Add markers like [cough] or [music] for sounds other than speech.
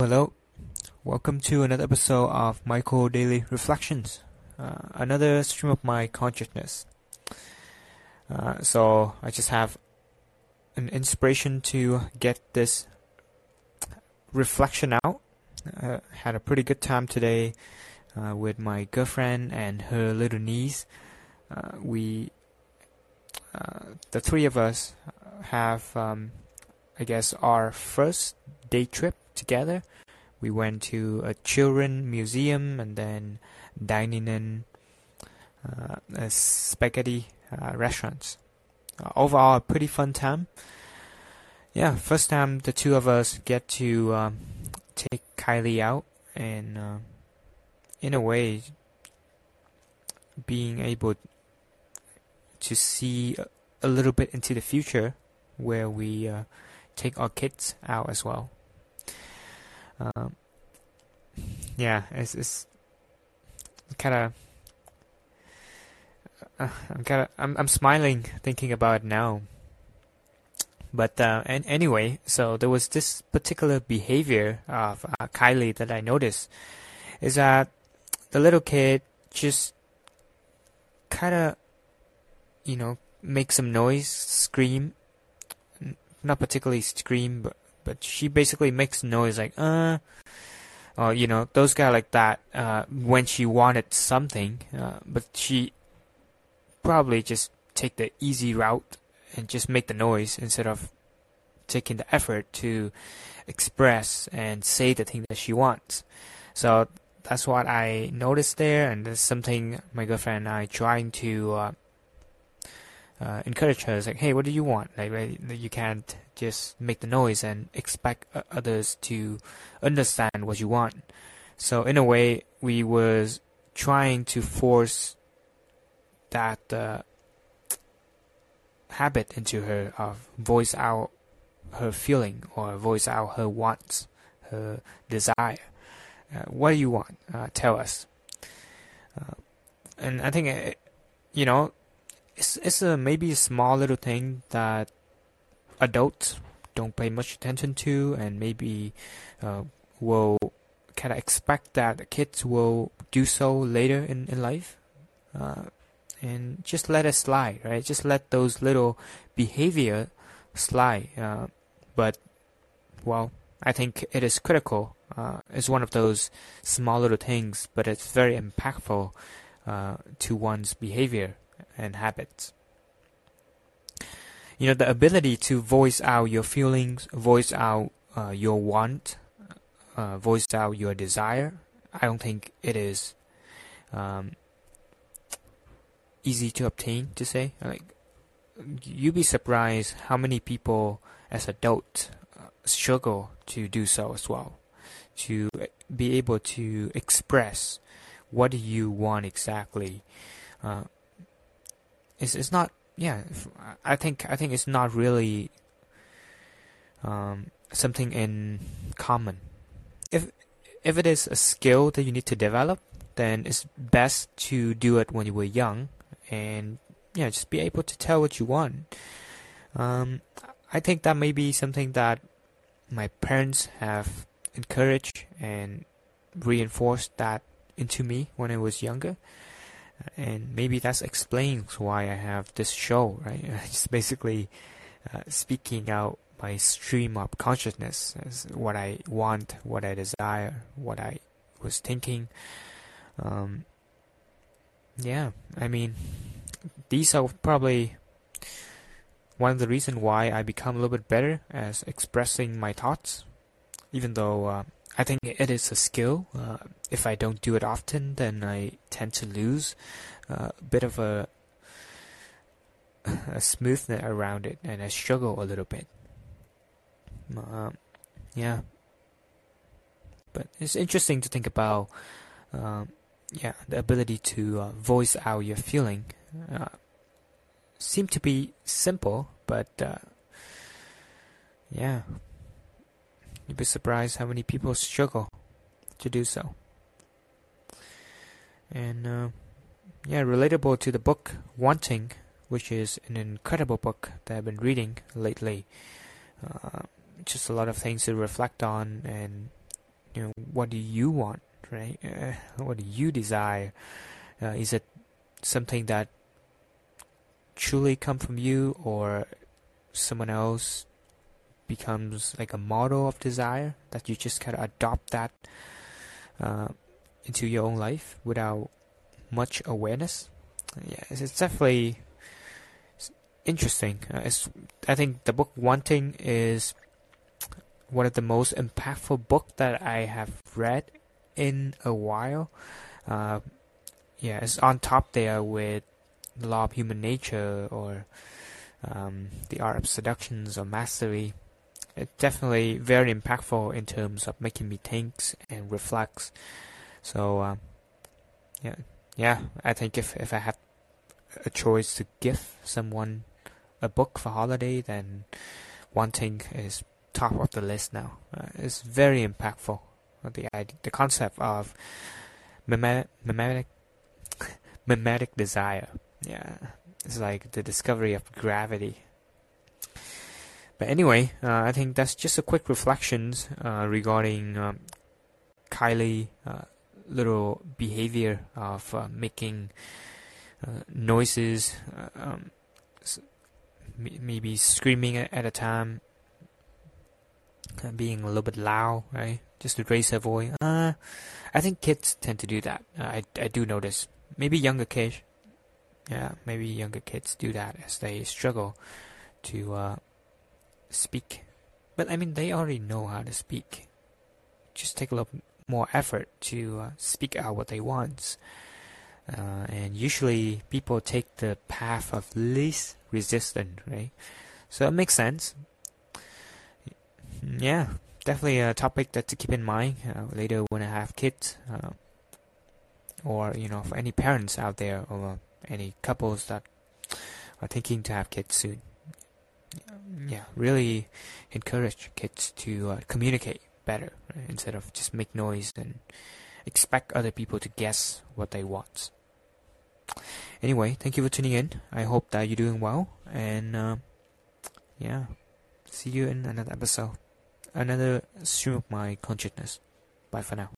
Hello, welcome to another episode of Michael Daily Reflections, uh, another stream of my consciousness. Uh, so I just have an inspiration to get this reflection out. Uh, had a pretty good time today uh, with my girlfriend and her little niece. Uh, we, uh, the three of us, have, um, I guess, our first day trip together. We went to a children museum and then dining in uh, spaghetti uh, restaurants. Uh, overall, a pretty fun time. Yeah, first time the two of us get to um, take Khaylie out, and uh, in a way, being able to see a little bit into the future, where we uh, take our kids out as well. Um, yeah, it's, it's kind of. Uh, I'm kind of I'm I'm smiling thinking about it now. But uh, and anyway, so there was this particular behavior of uh, Khaylie that I noticed is that the little kid just kind of, you know, make some noise, scream, not particularly scream, but but she basically makes noise like uh or you know those guys like that uh, when she wanted something uh, but she probably just take the easy route and just make the noise instead of taking the effort to express and say the thing that she wants. So that's what i noticed there and that's something my girlfriend and i trying to uh, uh, encourage her. It's like, hey, what do you want? Like, you can't just make the noise and expect others to understand what you want. So in a way, we was trying to force that uh, habit into her of voice out her feeling or voice out her wants, her desire. Uh, what do you want? Uh, tell us. Uh, and I think, uh, you know, it's it's a maybe a small little thing that adults don't pay much attention to, and maybe uh, will kind of expect that the kids will do so later in in life, uh, and just let it slide, right? Just let those little behavior slide. Uh, but well, I think it is critical. Uh, it's one of those small little things, but it's very impactful uh, to one's behavior and habits. You know, the ability to voice out your feelings, voice out uh, your want, uh, voice out your desire, I don't think it is um, easy to obtain, to say. Like, you'd be surprised how many people as adults uh, struggle to do so as well. To be able to express what do you want exactly. Uh, it's it's not yeah I think I think it's not really um, something in common. If if it is a skill that you need to develop, then it's best to do it when you were young, and yeah, just be able to tell what you want. Um, I think that may be something that my parents have encouraged and reinforced that into me when I was younger and maybe that explains why I have this show, right? [laughs] Just basically uh, speaking out my stream of consciousness what I want, what I desire, what I was thinking. Um, yeah, I mean, these are probably one of the reasons why I become a little bit better as expressing my thoughts, even though uh, I think it is a skill. Uh, if I don't do it often, then I tend to lose uh, a bit of a a smoothness around it, and I struggle a little bit. Um, yeah, but it's interesting to think about. Um, yeah, the ability to uh, voice out your feeling uh, seem to be simple, but uh, yeah, You'd be surprised how many people struggle to do so. And uh, yeah, relatable to the book Wanting, which is an incredible book that I've been reading lately. Uh, just a lot of things to reflect on and you know, what do you want, right? Uh, what do you desire? Uh, is it something that truly come from you, or someone else becomes like a model of desire that you just kind of adopt that uh, into your own life without much awareness? Yeah, it's, it's definitely interesting. Uh, it's, I think the book Wanting is one of the most impactful book that I have read in a while. Uh, yeah, it's on top there with the law of human nature or um, the art of seductions or mastery. It's definitely very impactful in terms of making me think and reflect. So, uh, yeah, yeah, I think if if I had a choice to give someone a book for holiday, then one thing is top of the list now. Uh, it's very impactful. The the concept of mimetic, [laughs] mimetic, mimetic desire. Yeah, it's like the discovery of gravity. But anyway, uh, I think that's just a quick reflections uh, regarding um, Khaylie' uh, little behavior of uh, making uh, noises, um, maybe screaming at a time, being a little bit loud, right? Just to raise her voice. Uh, I think kids tend to do that. Uh, I, I do notice. Maybe younger kids. Yeah, maybe younger kids do that as they struggle to uh, speak. But I mean, they already know how to speak. Just take a little more effort to uh, speak out what they want. Uh, and usually people take the path of least resistance, right? So it makes sense. Yeah, definitely a topic that to keep in mind uh, later when I have kids, uh, or you know, for any parents out there or any couples that are thinking to have kids soon. Yeah, really encourage kids to uh, communicate better right? instead of just make noise and expect other people to guess what they want. Anyway, thank you for tuning in. I hope that you're doing well, and uh, yeah, see you in another episode another stream of my consciousness. Bye for now.